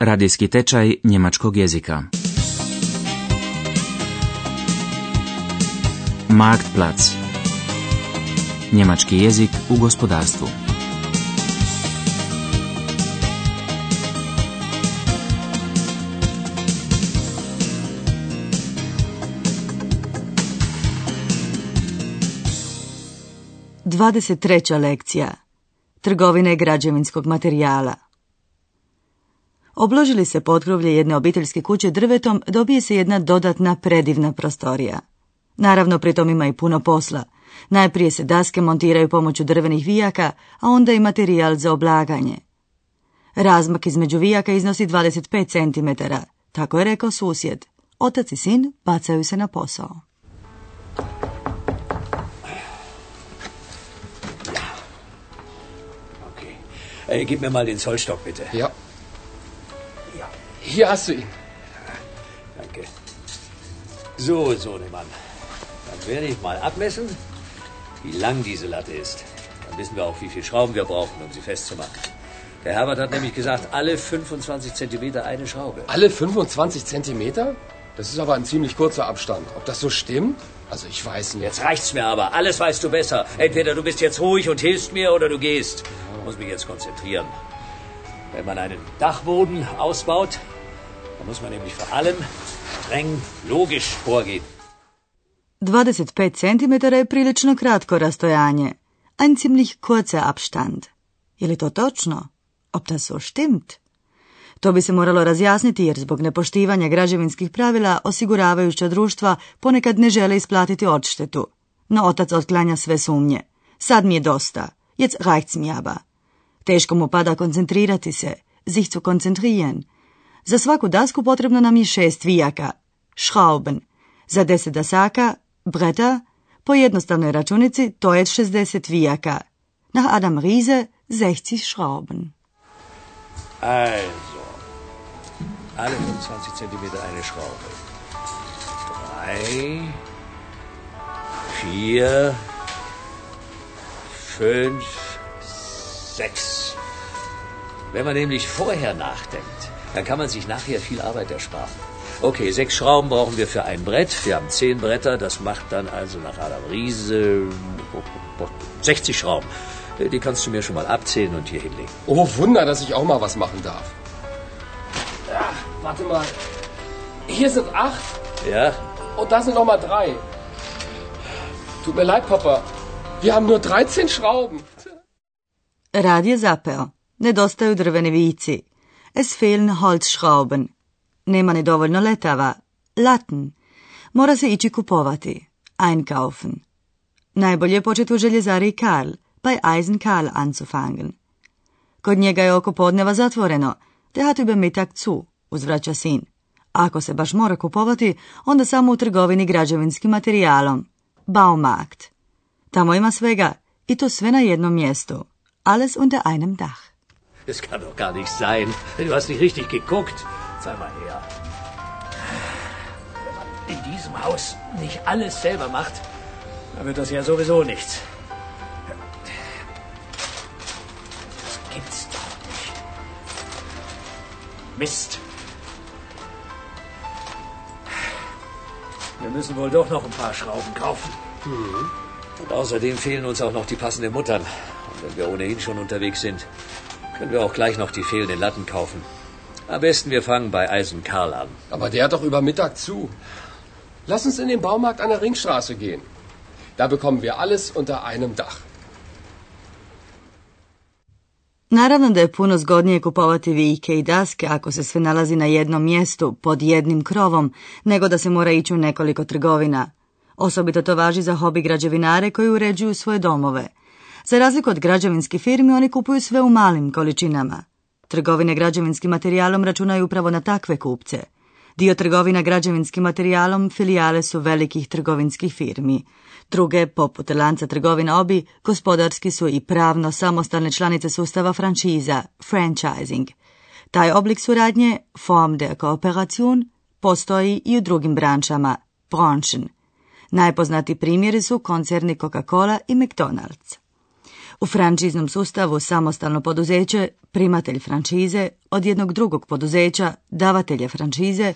Radijski tečaj njemačkog jezika. Marktplatz. Njemački jezik u gospodarstvu. Dvadeset treća lekcija. Trgovine građevinskog materijala. Obložili se potkrovlje jedne obiteljske kuće drvetom, dobije se jedna dodatna predivna prostorija. Naravno, pritom ima i puno posla. Najprije se daske montiraju pomoću drvenih vijaka, a onda i materijal za oblaganje. Razmak između vijaka iznosi 25 cm, tako je rekao susjed. Otac i sin bacaju se na posao. Okay. Äh, gib mir mal den Zollstock, bitte. Ja, Ja, hier hast du ihn. danke. So, Sohnemann. Dann werde ich mal abmessen, wie lang diese Latte ist. Dann wissen wir auch, wie viel Schrauben wir brauchen, um sie festzumachen. Der Herbert hat nämlich gesagt, alle 25 Zentimeter eine Schraube. Alle 25 Zentimeter? Das ist aber ein ziemlich kurzer Abstand. Ob das so stimmt? Also ich weiß nicht. Jetzt reicht's mir aber. Alles weißt du besser. Entweder du bist jetzt ruhig und hilfst mir oder du gehst. Ich muss mich jetzt konzentrieren. Wenn man einen Dachboden ausbaut, dann muss man nämlich vor allem streng logisch vorgehen. 25 cm je prilično kratko rastojanje. Ein ziemlich kurzer Abstand. Je li to točno? Ob das so stimmt? To bi se moralo razjasniti jer zbog nepoštivanja građevinskih pravila osiguravajuća društva ponekad ne žele isplatiti odštetu. No otac otklanja sve sumnje. Sad mi je dosta. Jetzt reicht's mi aber. Teško mu pada koncentrirati se. Sich zu konzentrieren. Za svaku dasku potrebno nam je šest vijaka. Schrauben. Za deset dasaka, breta, po jednostavnoj računici to je 60 vijaka. Nach Adam Riese 60 Schrauben. Also, alle 25 Zentimeter eine Schraube. Drei, vier, fünf, sechs. Wenn man nämlich vorher nachdenkt, dann kann man sich nachher viel Arbeit ersparen. Okay, sechs Schrauben brauchen wir für ein Brett. Wir haben zehn Bretter. Das macht dann also nach Adam Riese 60 Schrauben. Die kannst du mir schon mal abzählen und hier hinlegen. Oh, Wunder, dass ich auch mal was machen darf. Ja, warte mal. Hier sind acht Ja? und da sind noch mal drei. Tut mir leid, Papa. Wir haben nur 13 Schrauben. Rad je zapeo. Nedostaju drveni vici. Es fehlen Holzschrauben. Nema ni dovoljno letava. Latten. Mora se ići kupovati. Einkaufen. Najbolje je početi u željezari Karl, bei Eisen Karl anzufangen. Kod njega je oko podneva zatvoreno, te hat über Mittag zu, uzvraća sin. Ako se baš mora kupovati, onda samo u trgovini građevinskim materijalom. Baumarkt. Tamo ima svega, i to sve na jednom mjestu. Alles unter einem Dach. Das kann doch gar nicht sein. Du hast nicht richtig geguckt. Zeig mal her. Wenn man in diesem Haus nicht alles selber macht, dann wird das ja sowieso nichts. Das gibt's doch nicht. Mist. Wir müssen wohl doch noch ein paar Schrauben kaufen. Und außerdem fehlen uns auch noch die passenden Muttern. Und wenn wir ohnehin schon unterwegs sind, können wir auch gleich noch die fehlenden Latten kaufen. Am besten wir fangen bei Eisen Karl an. Aber der hat doch über Mittag zu. Lass uns in den Baumarkt an der Ringstraße gehen. Da bekommen wir alles unter einem Dach. Naravno da je puno zgodnije kupovati vijke i daske ako se sve nalazi na jednom mjestu pod jednim krovom, nego da se mora ići u nekoliko trgovina. Osobito to važi za hobi građevinare koji uređuju svoje domove. Za razliku od građevinskih firmi, oni kupuju sve u malim količinama. Trgovine građevinskim materijalom računaju upravo na takve kupce. Dio trgovina građevinskim materijalom filijale su velikih trgovinskih firmi. Druge, poput lanca trgovina obi, gospodarski su i pravno samostalne članice sustava franšiza, franchising. Taj oblik suradnje, form der Kooperation, postoji i u drugim brančama, branchen. Najpoznati primjeri su koncerni Coca-Cola i McDonald's. U frančiznom sustavu samostalno poduzeće, primatelj frančize, od jednog drugog poduzeća, davatelja frančize,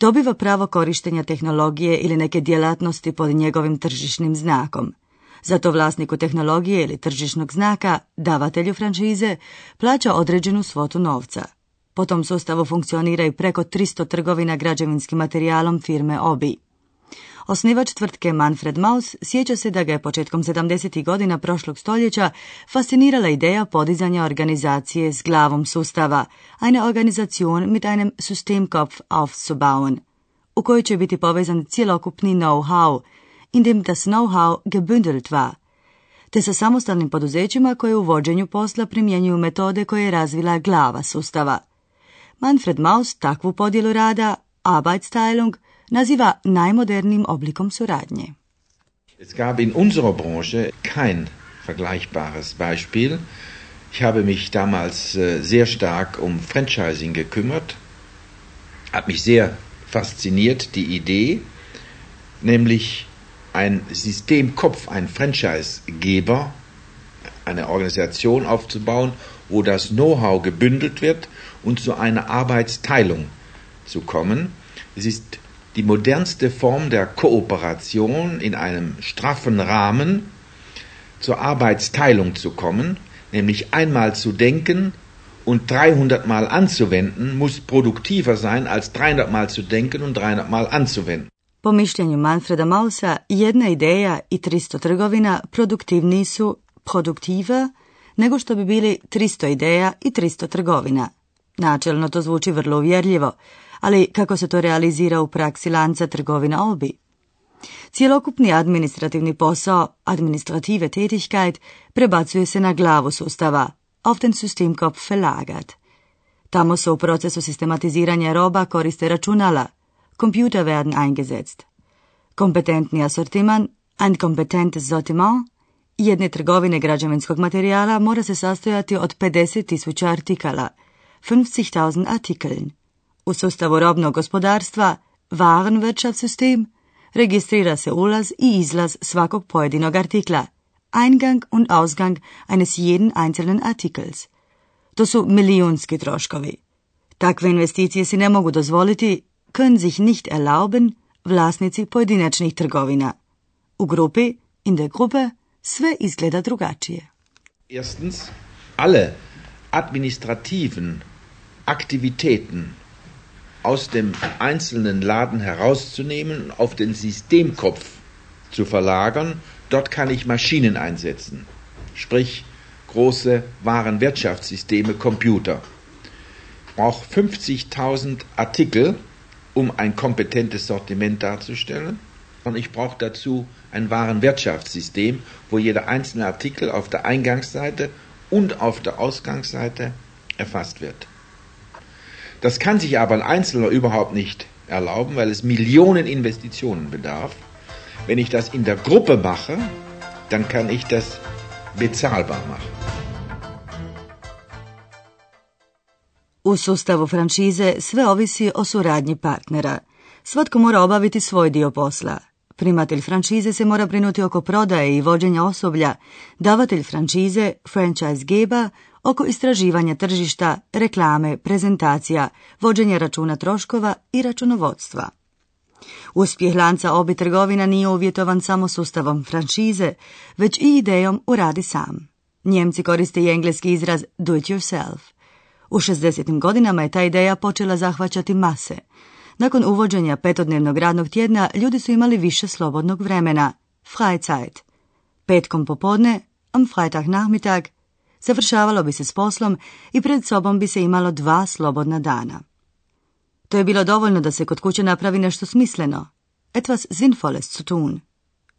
dobiva pravo korištenja tehnologije ili neke djelatnosti pod njegovim tržišnim znakom. Zato vlasniku tehnologije ili tržišnog znaka, davatelju franšize, plaća određenu svotu novca. Po tom sustavu funkcioniraju preko 300 trgovina građevinskim materijalom firme OBI. Osnivač tvrtke Manfred Maus sjeća se da ga je početkom 70. godina prošlog stoljeća fascinirala ideja podizanja organizacije s glavom sustava, eine Organisation mit einem Systemkopf aufzubauen, u kojoj će biti povezan cjelokupni know-how, in dem das Know-how gebündelt war, te sa samostalnim poduzećima koje u vođenju posla primjenjuju metode koje je razvila glava sustava. Manfred Maus takvu podjelu rada, Arbeitsteilung, naziva najmodernijim oblikom suradnje. Es gab in unserer Branche kein vergleichbares Beispiel. Ich habe mich damals äh, sehr stark um Franchising gekümmert, hat mich sehr fasziniert die Idee, nämlich ein Systemkopf, ein Franchisegeber, eine Organisation aufzubauen, wo das Know-how gebündelt wird und zu einer Arbeitsteilung zu kommen. Es ist die modernste Form der Kooperation in einem straffen Rahmen zur Arbeitsteilung zu kommen, nämlich einmal zu denken und 300 Mal anzuwenden, muss produktiver sein als 300 Mal zu denken und 300 Mal anzuwenden. Po mišljenju Manfreda Mausa, jedna ideja i 300 trgovina produktivniji su produktiva nego što bi bili 300 ideja i 300 trgovina. Načelno to zvuči vrlo uvjerljivo, ali kako se to realizira u praksi lanca trgovina obi? Cijelokupni administrativni posao, administrative Tätigkeit, prebacuje se na glavu sustava, auf den Systemkopf verlagert. Tamo se u procesu sistematiziranja roba koriste računala, Computer werden eingesetzt. Kompetentni asortiman, ein kompetentes Sortiment, jedne trgovine građevinskog materijala mora se sastojati od 50.000 artikala, 50.000 Artikeln. U sustavu robnog gospodarstva, Warenwirtschaftssystem, registrira se ulaz i izlaz svakog pojedinog artikla, Eingang und Ausgang eines jeden einzelnen Artikels. To su milijunski troškovi. Takve investicije si ne mogu dozvoliti können sich nicht erlauben vlasnici pojedinačnih trgovina. U grupi, in der Gruppe, sve izgleda drugačije. Erstens, alle administrativen Aktivitäten aus dem einzelnen Laden herauszunehmen, auf den Systemkopf zu verlagern. Dort kann ich Maschinen einsetzen, sprich große Warenwirtschaftssysteme, Computer. Ich brauche 50.000 Artikel um ein kompetentes Sortiment darzustellen. Und ich brauche dazu ein Warenwirtschaftssystem, wo jeder einzelne Artikel auf der Eingangsseite und auf der Ausgangsseite erfasst wird. Das kann sich aber ein Einzelner überhaupt nicht erlauben, weil es Millionen Investitionen bedarf. Wenn ich das in der Gruppe mache, dann kann ich das bezahlbar machen. U sustavu franšize sve ovisi o suradnji partnera. Svatko mora obaviti svoj dio posla. Primatelj franšize se mora brinuti oko prodaje i vođenja osoblja, davatelj franšize, franchise geba, oko istraživanja tržišta, reklame, prezentacija, vođenja računa troškova i računovodstva. Uspjeh lanca obi trgovina nije uvjetovan samo sustavom franšize, već i idejom uradi sam. Njemci koriste i engleski izraz do it yourself. U 60. godinama je ta ideja počela zahvaćati mase. Nakon uvođenja petodnevnog radnog tjedna ljudi su imali više slobodnog vremena, Freizeit. Petkom popodne, am Freitag Nachmittag, završavalo bi se s poslom i pred sobom bi se imalo dva slobodna dana. To je bilo dovoljno da se kod kuće napravi nešto smisleno, etwas Sinnvolles zu tun.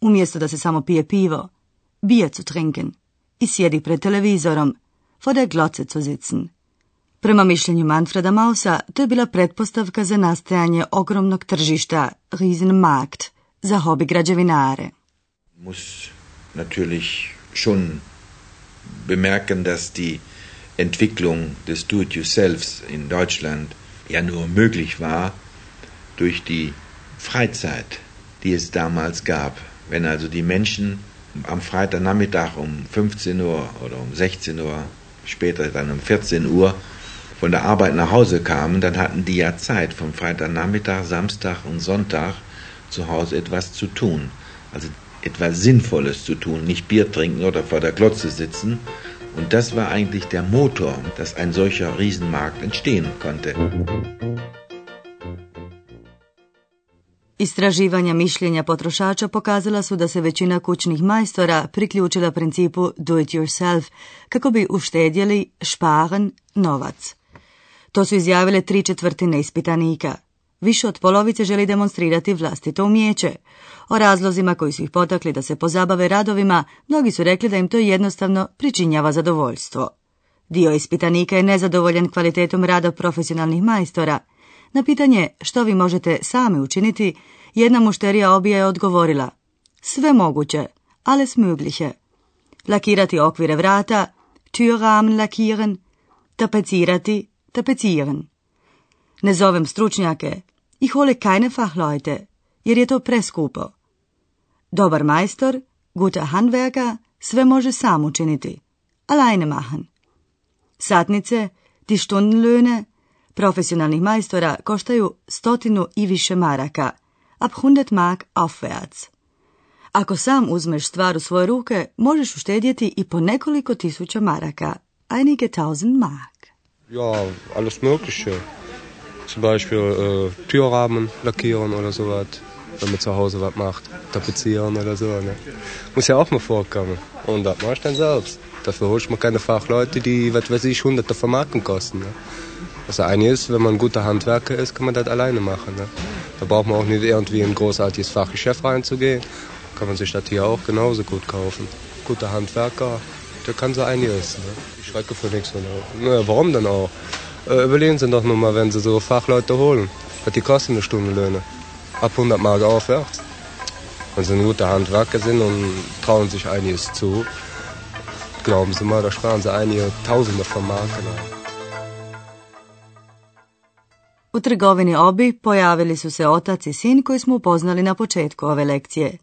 Umjesto da se samo pije pivo, Bier zu trinken, i sjedi pred televizorom, vor der Glotze zu sitzen. Prema mišljenju Manfreda Mausa, to je bila pretpostavka za nastajanje ogromnog tržišta, Riesenmarkt, za hobi građevinare. Muss natürlich schon bemerken, dass die Entwicklung des Do-it-yourselfs in Deutschland ja nur möglich war durch die Freizeit, die es damals gab. Wenn also die Menschen am Freitagnachmittag um 15 Uhr oder um 16 Uhr, später dann um 14 Uhr von der Arbeit nach Hause kamen, dann hatten die ja Zeit, vom Freitagnachmittag, Samstag und Sonntag zu Hause etwas zu tun. Also etwas Sinnvolles zu tun, nicht Bier trinken oder vor der Glotze sitzen. Und das war eigentlich der Motor, dass ein solcher Riesenmarkt entstehen konnte. Istraživanja mišljenja potrošača pokazala su da se većina kućnih majstora priključila principu do it yourself kako bi uštedjeli šparen novac. To su izjavile tri četvrtine ispitanika. Više od polovice želi demonstrirati vlastito umjeće. O razlozima koji su ih potakli da se pozabave radovima, mnogi su rekli da im to jednostavno pričinjava zadovoljstvo. Dio ispitanika je nezadovoljan kvalitetom rada profesionalnih majstora. Na pitanje što vi možete sami učiniti, jedna mušterija obija je odgovorila sve moguće, alles mögliche. Lakirati okvire vrata, Türrahmen lakieren, tapecirati, tapecieren. Ne zovem stručnjake, ich hole keine Fachleute, jer je to preskupo. Dobar majstor, guter Handwerker, sve može sam učiniti. Alleine machen. Satnice, die Stundenlöhne, profesionalnih majstora koštaju stotinu i više maraka, ab 100 mark aufwärts. Ako sam uzmeš stvar u svoje ruke, možeš uštedjeti i po nekoliko tisuća maraka, einige tausend mark. Ja, alles Mögliche. Zum Beispiel äh, Türrahmen lackieren oder sowas, wenn man zu Hause was macht. Tapezieren oder so. Ne? Muss ja auch mal vorkommen. Und das mache ich dann selbst. Dafür hole ich mir keine Fachleute, die, was weiß ich, hunderte von Marken kosten. Ne? Das eine ist, wenn man ein guter Handwerker ist, kann man das alleine machen. Ne? Da braucht man auch nicht irgendwie in ein großartiges Fachgeschäft reinzugehen. Kann man sich das hier auch genauso gut kaufen. Guter Handwerker, der kann so einiges. Ne? Ich schrecke für nichts. Ne? Warum denn auch? Äh, überlegen Sie doch nur mal, wenn Sie so Fachleute holen. Was die kosten eine Stunde Löhne? Ab 100 Mark aufwärts. Sie ein guter Handwerker sind und trauen sich einiges zu, glauben Sie mal, da sparen Sie einige Tausende von Marken. U trgovini obi pojavili su se otac i sin koji smo upoznali na početku ove lekcije.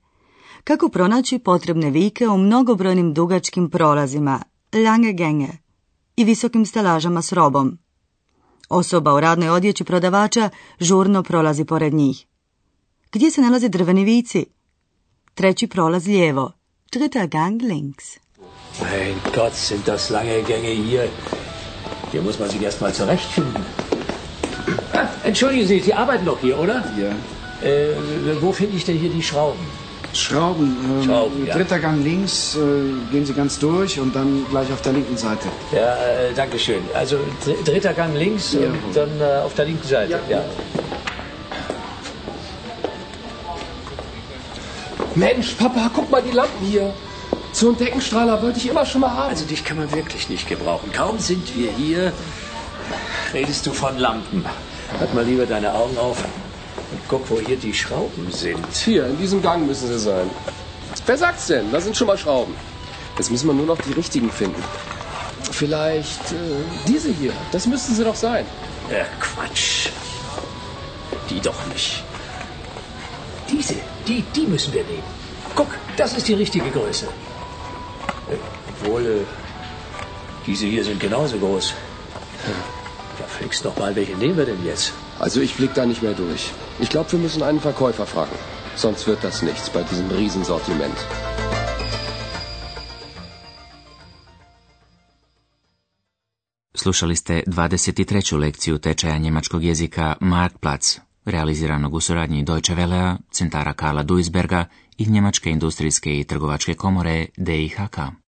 Kako pronaći potrebne vike u mnogobrojnim dugačkim prolazima, lange genge, i visokim stelažama s robom. Osoba u radnoj odjeći prodavača žurno prolazi pored njih. Gdje se nalaze drveni vici? Treći prolaz lijevo. Dritter Gang links. Mein Gott, sind das lange Gänge hier. Hier muss man sich erst mal zurechtfinden. Ah, entschuldigen Sie, Sie arbeiten doch hier, oder? Ja. Äh, wo finde ich denn hier die Schrauben? Schrauben. Ähm, Schrauben, ja. Dritter Gang links, äh, gehen Sie ganz durch und dann gleich auf der linken Seite. Ja, äh, danke schön. Also dr dritter Gang links Ja. und dann äh, auf der linken Seite. Ja. Mensch, Papa, guck mal die Lampen hier. So einen Deckenstrahler wollte ich immer schon mal haben. Also dich kann man wirklich nicht gebrauchen. Kaum sind wir hier, redest du von Lampen. Halt mal lieber deine Augen auf guck, wo hier die Schrauben sind. Hier, in diesem Gang müssen sie sein. Wer sagt's denn? Da sind schon mal Schrauben. Jetzt müssen wir nur noch die richtigen finden. Vielleicht äh, diese hier. Das müssten sie doch sein. Ja, Quatsch. Die doch nicht. Diese, die, die müssen wir nehmen. Guck, das ist die richtige Größe. Äh, Obwohl, äh, diese hier sind genauso groß. Ja, fliegst noch mal, welche nehmen wir denn jetzt? Also ich blick da nicht mehr durch. Ich glaube, wir müssen einen Verkäufer fragen. Sonst wird das nichts bei diesem Riesensortiment. Slušali ste 23. lekciju tečaja njemačkog jezika Marktplatz, realiziranog u suradnji Deutsche Wellea, centara Karla Duisberga i Njemačke industrijske i trgovačke komore DIHK.